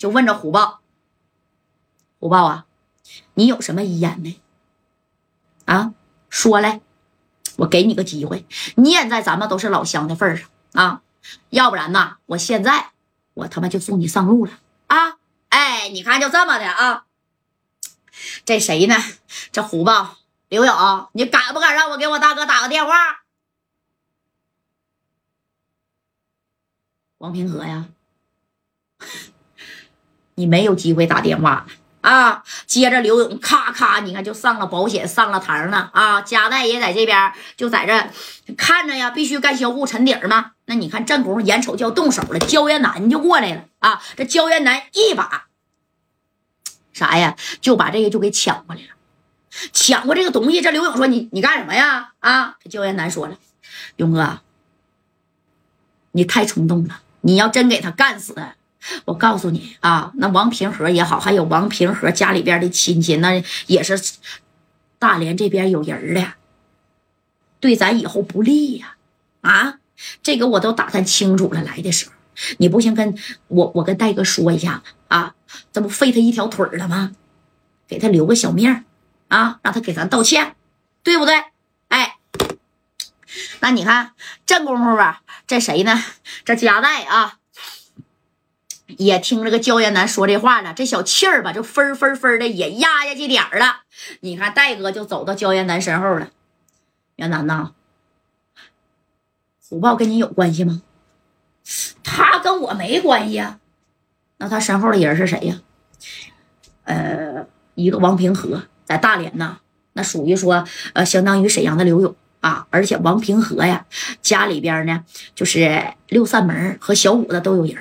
就问着虎豹：“虎豹啊，你有什么遗言没？啊，说来，我给你个机会。念在咱们都是老乡的份上啊，要不然呐，我现在我他妈就送你上路了啊！哎，你看就这么的啊。这谁呢？这虎豹刘勇，你敢不敢让我给我大哥打个电话？王平和呀，你没有机会打电话啊！接着刘勇咔咔，你看就上了保险，上了堂了啊！加代也在这边，就在这看着呀，必须干销户沉底儿嘛。那你看正宫眼瞅就要动手了，焦元南就过来了啊！这焦元南一把啥呀，就把这个就给抢过来了。抢过这个东西，这刘勇说：“你你干什么呀？”啊！这焦元南说了：“勇哥，你太冲动了。”你要真给他干死，我告诉你啊，那王平和也好，还有王平和家里边的亲戚，那也是大连这边有人的，对咱以后不利呀！啊，这个我都打探清楚了。来的时候，你不行，跟我我跟戴哥说一下啊，这不废他一条腿了吗？给他留个小命啊，让他给咱道歉，对不对？哎。那你看这功夫吧，这谁呢？这加代啊，也听这个焦元南说这话了，这小气儿吧，就分分分的也压下去点儿了。你看戴哥就走到焦元南身后了。袁南呐，虎豹跟你有关系吗？他跟我没关系啊。那他身后的人是谁呀？呃，一个王平和，在大连呐，那属于说呃，相当于沈阳的刘勇。啊！而且王平和呀，家里边呢，就是六扇门和小五的都有人，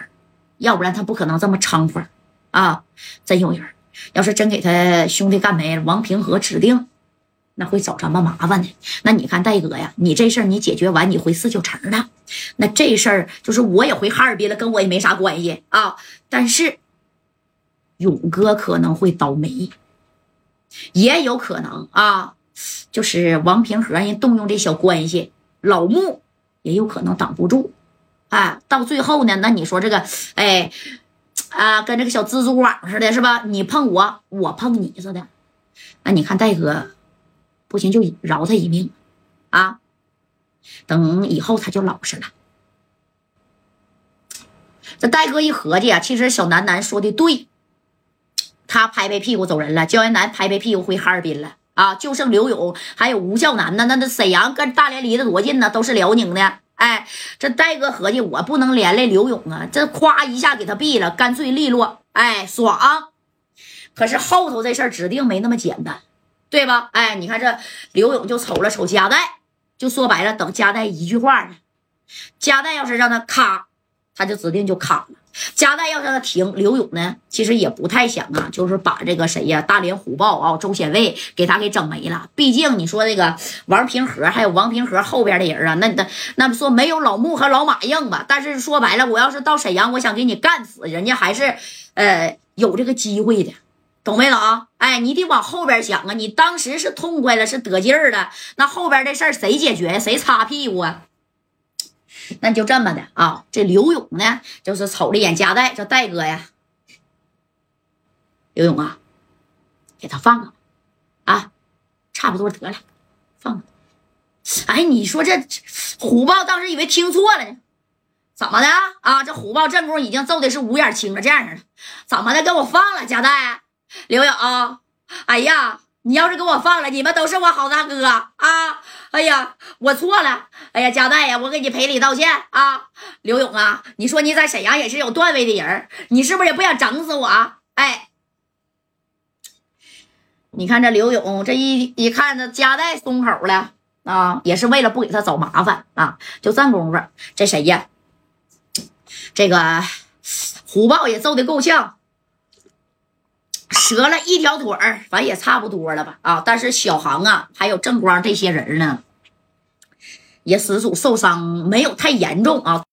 要不然他不可能这么猖狂啊！真有人，要是真给他兄弟干没了，王平和指定那会找咱们麻烦的。那你看戴哥呀，你这事儿你解决完，你回四九城了，那这事儿就是我也回哈尔滨了，跟我也没啥关系啊。但是勇哥可能会倒霉，也有可能啊。就是王平和人动用这小关系，老穆也有可能挡不住，啊，到最后呢，那你说这个，哎，啊，跟这个小蜘蛛网似的，是吧？你碰我，我碰你似的，那你看戴哥，不行就饶他一命，啊，等以后他就老实了。这戴哥一合计啊，其实小楠楠说的对，他拍拍屁股走人了，焦元南拍拍屁股回哈尔滨了。啊，就剩刘勇还有吴孝南呢。那那沈阳跟大连离得多近呢？都是辽宁的。哎，这戴哥合计，我不能连累刘勇啊！这夸一下给他毙了，干脆利落，哎，爽。可是后头这事儿指定没那么简单，对吧？哎，你看这刘勇就瞅了瞅加代，就说白了，等加代一句话呢。加代要是让他咔，他就指定就卡了。加代要让他停，刘勇呢，其实也不太想啊，就是把这个谁呀，大连虎豹啊，周显卫给他给整没了。毕竟你说这个王平和还有王平和后边的人啊，那那那说没有老穆和老马硬吧？但是说白了，我要是到沈阳，我想给你干死，人家还是呃有这个机会的，懂没懂？哎，你得往后边想啊，你当时是痛快了，是得劲儿了，那后边的事儿谁解决呀？谁擦屁股啊？那就这么的啊，这刘勇呢，就是瞅了一眼加代，这戴哥呀，刘勇啊，给他放了啊，差不多得了，放了。哎，你说这虎豹当时以为听错了呢，怎么的啊？这虎豹正宫已经揍的是五眼青了，这样式的，怎么的？给我放了，加代，刘勇，哎呀。你要是给我放了，你们都是我好大哥啊！哎呀，我错了！哎呀，加代呀，我给你赔礼道歉啊！刘勇啊，你说你在沈阳也是有段位的人，你是不是也不想整死我？哎，你看这刘勇这一一看这加代松口了啊，也是为了不给他找麻烦啊！就这功夫，这谁呀？这个虎豹也揍的够呛。折了一条腿儿，反正也差不多了吧？啊，但是小航啊，还有正光这些人呢，也实属受伤没有太严重啊。